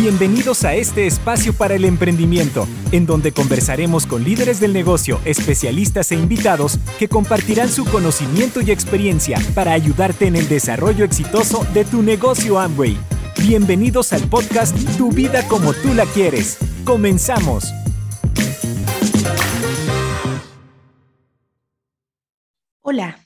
Bienvenidos a este espacio para el emprendimiento, en donde conversaremos con líderes del negocio, especialistas e invitados que compartirán su conocimiento y experiencia para ayudarte en el desarrollo exitoso de tu negocio Amway. Bienvenidos al podcast Tu vida como tú la quieres. Comenzamos. Hola.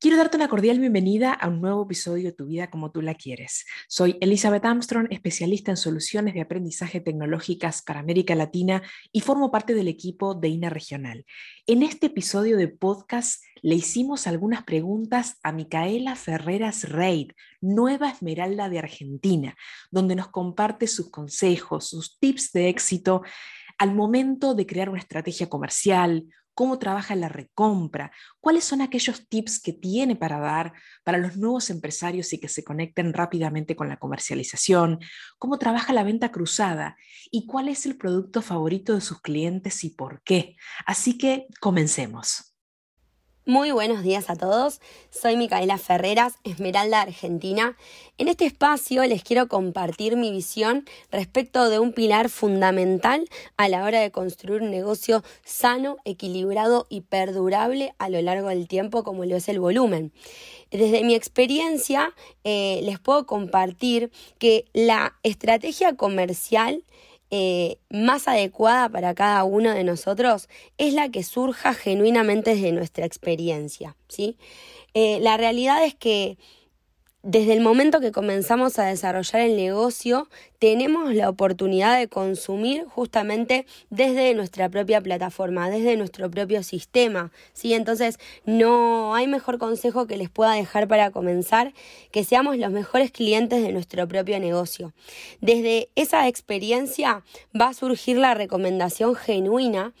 Quiero darte una cordial bienvenida a un nuevo episodio de Tu vida como tú la quieres. Soy Elizabeth Armstrong, especialista en soluciones de aprendizaje tecnológicas para América Latina y formo parte del equipo de INA Regional. En este episodio de podcast le hicimos algunas preguntas a Micaela Ferreras Reid, nueva Esmeralda de Argentina, donde nos comparte sus consejos, sus tips de éxito al momento de crear una estrategia comercial, cómo trabaja la recompra, cuáles son aquellos tips que tiene para dar para los nuevos empresarios y que se conecten rápidamente con la comercialización, cómo trabaja la venta cruzada y cuál es el producto favorito de sus clientes y por qué. Así que comencemos. Muy buenos días a todos, soy Micaela Ferreras, Esmeralda Argentina. En este espacio les quiero compartir mi visión respecto de un pilar fundamental a la hora de construir un negocio sano, equilibrado y perdurable a lo largo del tiempo como lo es el volumen. Desde mi experiencia eh, les puedo compartir que la estrategia comercial eh, más adecuada para cada uno de nosotros es la que surja genuinamente desde nuestra experiencia. ¿sí? Eh, la realidad es que desde el momento que comenzamos a desarrollar el negocio, tenemos la oportunidad de consumir justamente desde nuestra propia plataforma, desde nuestro propio sistema. ¿sí? Entonces, no hay mejor consejo que les pueda dejar para comenzar que seamos los mejores clientes de nuestro propio negocio. Desde esa experiencia va a surgir la recomendación genuina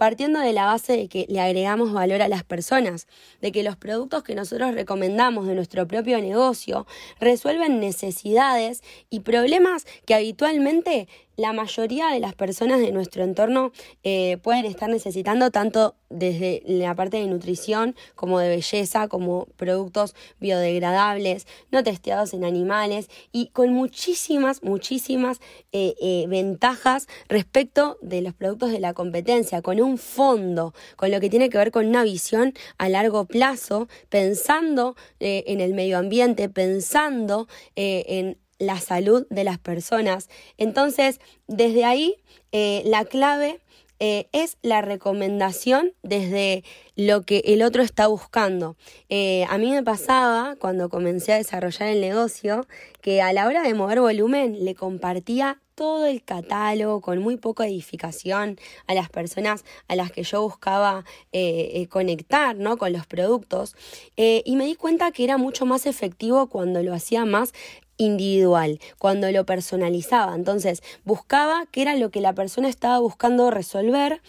partiendo de la base de que le agregamos valor a las personas, de que los productos que nosotros recomendamos de nuestro propio negocio resuelven necesidades y problemas que habitualmente la mayoría de las personas de nuestro entorno eh, pueden estar necesitando tanto desde la parte de nutrición como de belleza, como productos biodegradables, no testeados en animales y con muchísimas, muchísimas eh, eh, ventajas respecto de los productos de la competencia, con un fondo, con lo que tiene que ver con una visión a largo plazo, pensando en el medio ambiente, pensando en la salud de las personas. Entonces, desde ahí, eh, la clave eh, es la recomendación desde lo que el otro está buscando. Eh, a mí me pasaba cuando comencé a desarrollar el negocio que a la hora de mover volumen le compartía todo el catálogo con muy poca edificación a las personas a las que yo buscaba conectar ¿no? con los productos y me di cuenta que era mucho más efectivo cuando lo hacía más individual, cuando lo personalizaba. Entonces, buscaba qué era lo que la persona estaba buscando resolver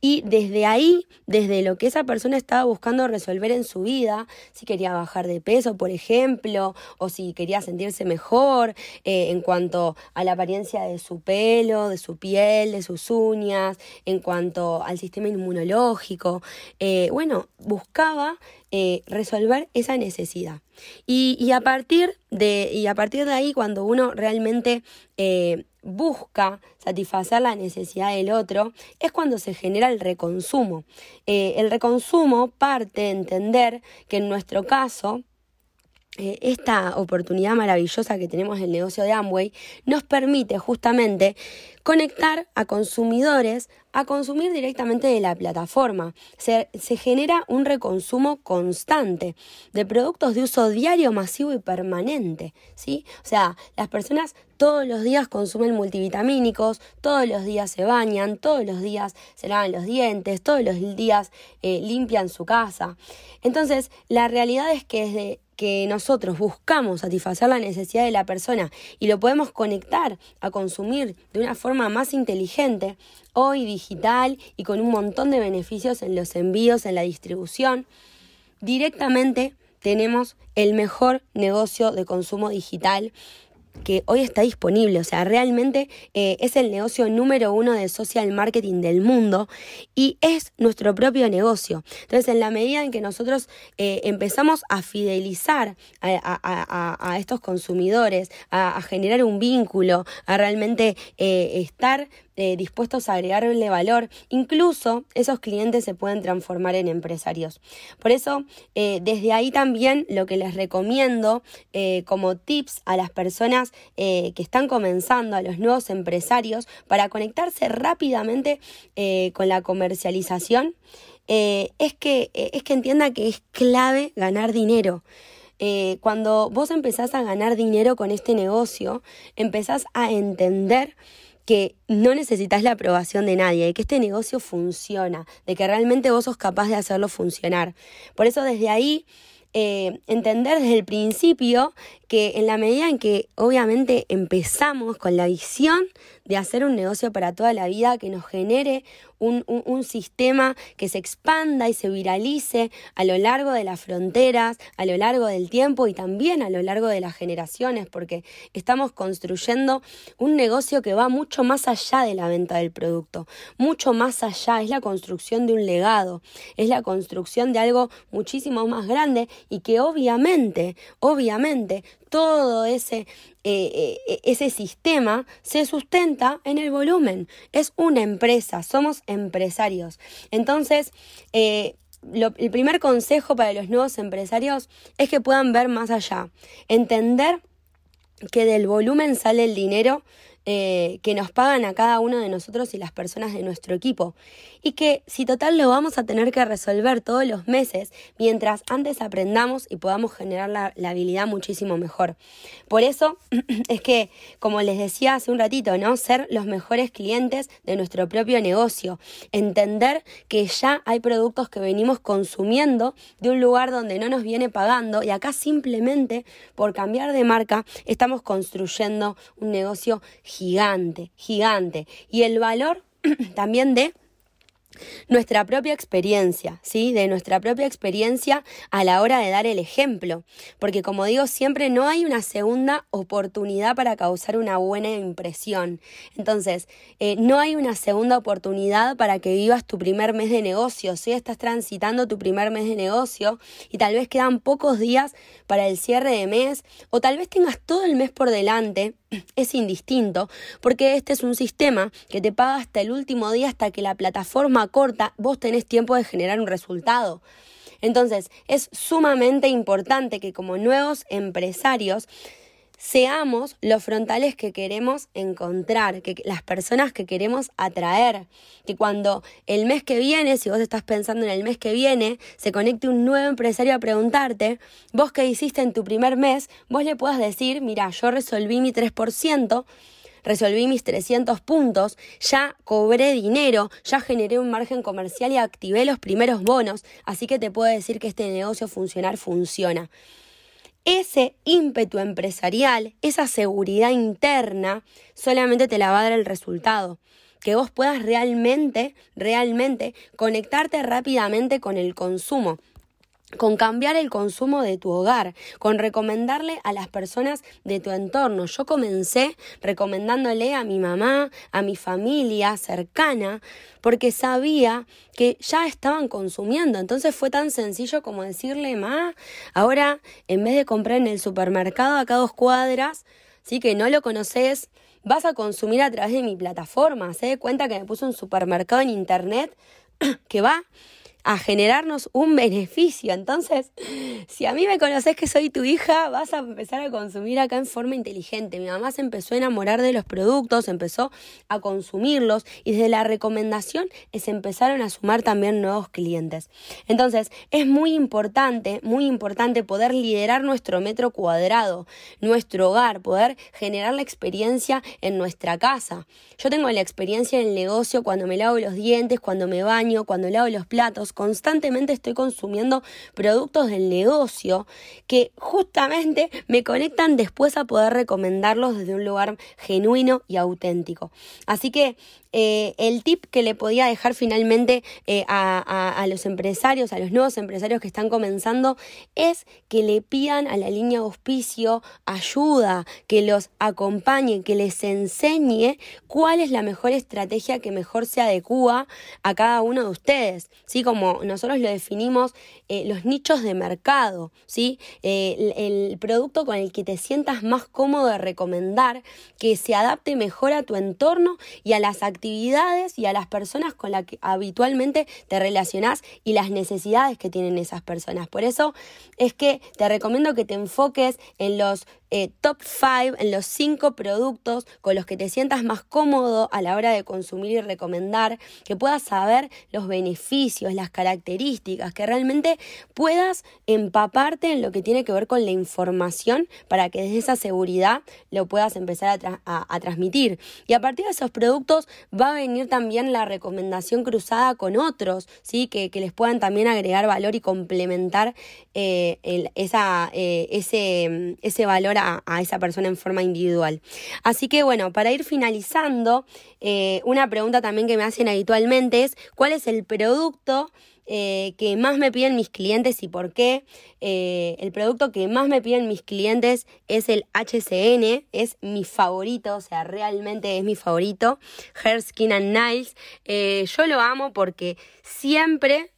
y desde ahí, desde lo que esa persona estaba buscando resolver en su vida, si quería bajar de peso, por ejemplo, o si quería sentirse mejor eh, en cuanto a la apariencia de su pelo, de su piel, de sus uñas, en cuanto al sistema inmunológico, eh, bueno, buscaba eh, resolver esa necesidad. Y, a partir de, y a partir de ahí, cuando uno realmente eh, busca satisfacer la necesidad del otro, es cuando se genera el reconsumo. Eh, el reconsumo parte de entender que en nuestro caso, esta oportunidad maravillosa que tenemos en el negocio de Amway nos permite justamente conectar a consumidores a consumir directamente de la plataforma. Se, genera un reconsumo constante de productos de uso diario, masivo y permanente. ¿sí? O sea, las personas todos los días consumen multivitamínicos, todos los días se bañan, todos los días se lavan los dientes, todos los días eh, limpian su casa. Entonces, la realidad es que desde que nosotros buscamos satisfacer la necesidad de la persona y lo podemos conectar a consumir de una forma más inteligente, hoy digital y con un montón de beneficios en los envíos, en la distribución, directamente tenemos el mejor negocio de consumo digital que hoy está disponible, o sea, realmente eh, es el negocio número uno de social marketing del mundo y es nuestro propio negocio. Entonces, en la medida en que nosotros eh, empezamos a fidelizar a, estos consumidores, a, generar un vínculo, a realmente eh, estar dispuestos a agregarle valor, incluso esos clientes se pueden transformar en empresarios. Por eso, desde ahí también lo que les recomiendo como tips a las personas que están comenzando, a los nuevos empresarios, para conectarse rápidamente con la comercialización, es, que, es que entienda que es clave ganar dinero. cuando vos empezás a ganar dinero con este negocio, empezás a entender que no necesitas la aprobación de nadie, de que este negocio funciona, de que realmente vos sos capaz de hacerlo funcionar. Por eso desde ahí eh, entender desde el principio que en la medida en que obviamente empezamos con la visión de hacer un negocio para toda la vida que nos genere un, sistema que se expanda y se viralice a lo largo de las fronteras, a lo largo del tiempo y también a lo largo de las generaciones, porque estamos construyendo un negocio que va mucho más allá de la venta del producto, mucho más allá, es la construcción de un legado, es la construcción de algo muchísimo más grande y que obviamente, obviamente, todo ese, eh, eh, ese sistema se sustenta en el volumen. Es una empresa, somos empresarios. Entonces, eh, el primer consejo para los nuevos empresarios es que puedan ver más allá, entender que del volumen sale el dinero eh, que nos pagan a cada uno de nosotros y las personas de nuestro equipo. Y que si total lo vamos a tener que resolver todos los meses, mientras antes aprendamos y podamos generar la, habilidad muchísimo mejor. Por eso es que, como les decía hace un ratito, ¿no? Ser los mejores clientes de nuestro propio negocio. Entender que ya hay productos que venimos consumiendo de un lugar donde no nos viene pagando y acá simplemente por cambiar de marca estamos construyendo un negocio gigante. Y el valor también de nuestra propia experiencia, ¿sí? De nuestra propia experiencia a la hora de dar el ejemplo. Porque como digo, siempre no hay una segunda oportunidad para causar una buena impresión. Entonces, eh, no hay una segunda oportunidad para que vivas tu primer mes de negocio. Si estás transitando tu primer mes de negocio y tal vez quedan pocos días para el cierre de mes o tal vez tengas todo el mes por delante, es indistinto, porque este es un sistema que te paga hasta el último día, hasta que la plataforma corta, vos tenés tiempo de generar un resultado. Entonces, es sumamente importante que como nuevos empresarios seamos los frontales que queremos encontrar, que las personas que queremos atraer, que cuando el mes que viene, si vos estás pensando en el mes que viene, se conecte un nuevo empresario a preguntarte, vos qué hiciste en tu primer mes, vos le puedas decir, mira, yo resolví mi 3%, resolví mis 300 puntos, ya cobré dinero, ya generé un margen comercial y activé los primeros bonos, así que te puedo decir que este negocio funcionar funciona. Ese ímpetu empresarial, esa seguridad interna, solamente te la va a dar el resultado. Que vos puedas realmente, realmente conectarte rápidamente con el consumo con cambiar el consumo de tu hogar, con recomendarle a las personas de tu entorno. Yo comencé recomendándole a mi mamá, a mi familia cercana, porque sabía que ya estaban consumiendo. Entonces fue tan sencillo como decirle, ma, ahora en vez de comprar en el supermercado acá dos cuadras, sí que no lo conoces, vas a consumir a través de mi plataforma. Se dé cuenta que me puso un supermercado en internet que va a generarnos un beneficio. Entonces, si a mí me conoces que soy tu hija, vas a empezar a consumir acá en forma inteligente. Mi mamá se empezó a enamorar de los productos, empezó a consumirlos y desde la recomendación se empezaron a sumar también nuevos clientes. Entonces, es muy importante, muy importante poder liderar nuestro metro cuadrado, nuestro hogar, poder generar la experiencia en nuestra casa. Yo tengo la experiencia en el negocio cuando me lavo los dientes, cuando me baño, cuando lavo los platos, constantemente estoy consumiendo productos del negocio que justamente me conectan después a poder recomendarlos desde un lugar genuino y auténtico. Así que eh, el tip que le podía dejar finalmente eh, a, los empresarios, a los nuevos empresarios que están comenzando, es que le pidan a la línea de auspicio ayuda, que los acompañe, que les enseñe cuál es la mejor estrategia que mejor se adecúa a cada uno de ustedes. ¿sí? Como nosotros lo definimos, eh, los nichos de mercado, ¿sí? el, el producto con el que te sientas más cómodo de recomendar, que se adapte mejor a tu entorno y a las actividades y a las personas con las que habitualmente te relacionás y las necesidades que tienen esas personas. Por eso es que te recomiendo que te enfoques en los eh, top 5 en los 5 productos con los que te sientas más cómodo a la hora de consumir y recomendar, que puedas saber los beneficios, las características, que realmente puedas empaparte en lo que tiene que ver con la información para que desde esa seguridad lo puedas empezar a, transmitir. Y a partir de esos productos va a venir también la recomendación cruzada con otros, ¿sí? que, les puedan también agregar valor y complementar eh, eh, ese, ese valor a, esa persona en forma individual. Así que bueno, para ir finalizando, eh, una pregunta también que me hacen habitualmente es, ¿cuál es el producto? Eh, que más me piden mis clientes y por qué. Eh, el producto que más me piden mis clientes es el HCN, es mi favorito, o sea, realmente es mi favorito. Hair, Skin and Nails. yo lo amo porque siempre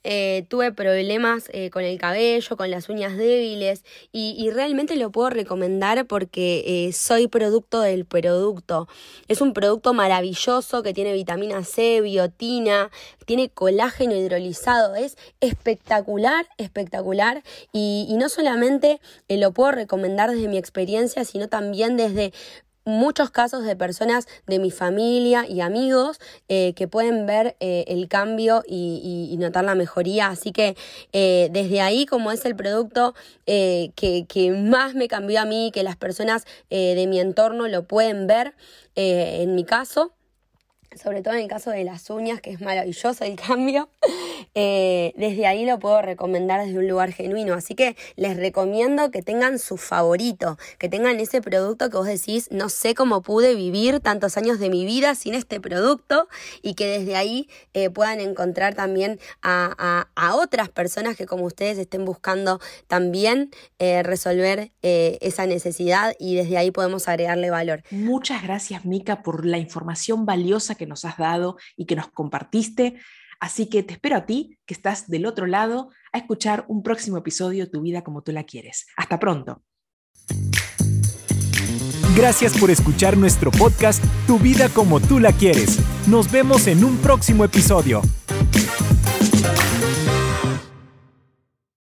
tuve problemas con el cabello, con las uñas débiles y, realmente lo puedo recomendar porque soy producto del producto. Es un producto maravilloso que tiene vitamina C, biotina, tiene colágeno hidrolizado, es espectacular, espectacular y, no solamente eh, lo puedo recomendar desde mi experiencia, sino también desde muchos casos de personas de mi familia y amigos eh, que pueden ver eh, el cambio y, notar la mejoría. Así que desde ahí, como es el producto que, que, más me cambió a mí, que las personas de mi entorno lo pueden ver, en mi caso, sobre todo en el caso de las uñas, que es maravilloso el cambio, eh, desde ahí lo puedo recomendar desde un lugar genuino. Así que les recomiendo que tengan su favorito, que tengan ese producto que vos decís, no sé cómo pude vivir tantos años de mi vida sin este producto y que desde ahí eh, puedan encontrar también a, otras personas que como ustedes estén buscando también eh, resolver esa necesidad y desde ahí podemos agregarle valor. Muchas gracias, Mica, por la información valiosa que nos has dado y que nos compartiste. Así que te espero a ti, que estás del otro lado, a escuchar un próximo episodio de Tu vida como tú la quieres. Hasta pronto. Gracias por escuchar nuestro podcast Tu vida como tú la quieres. Nos vemos en un próximo episodio.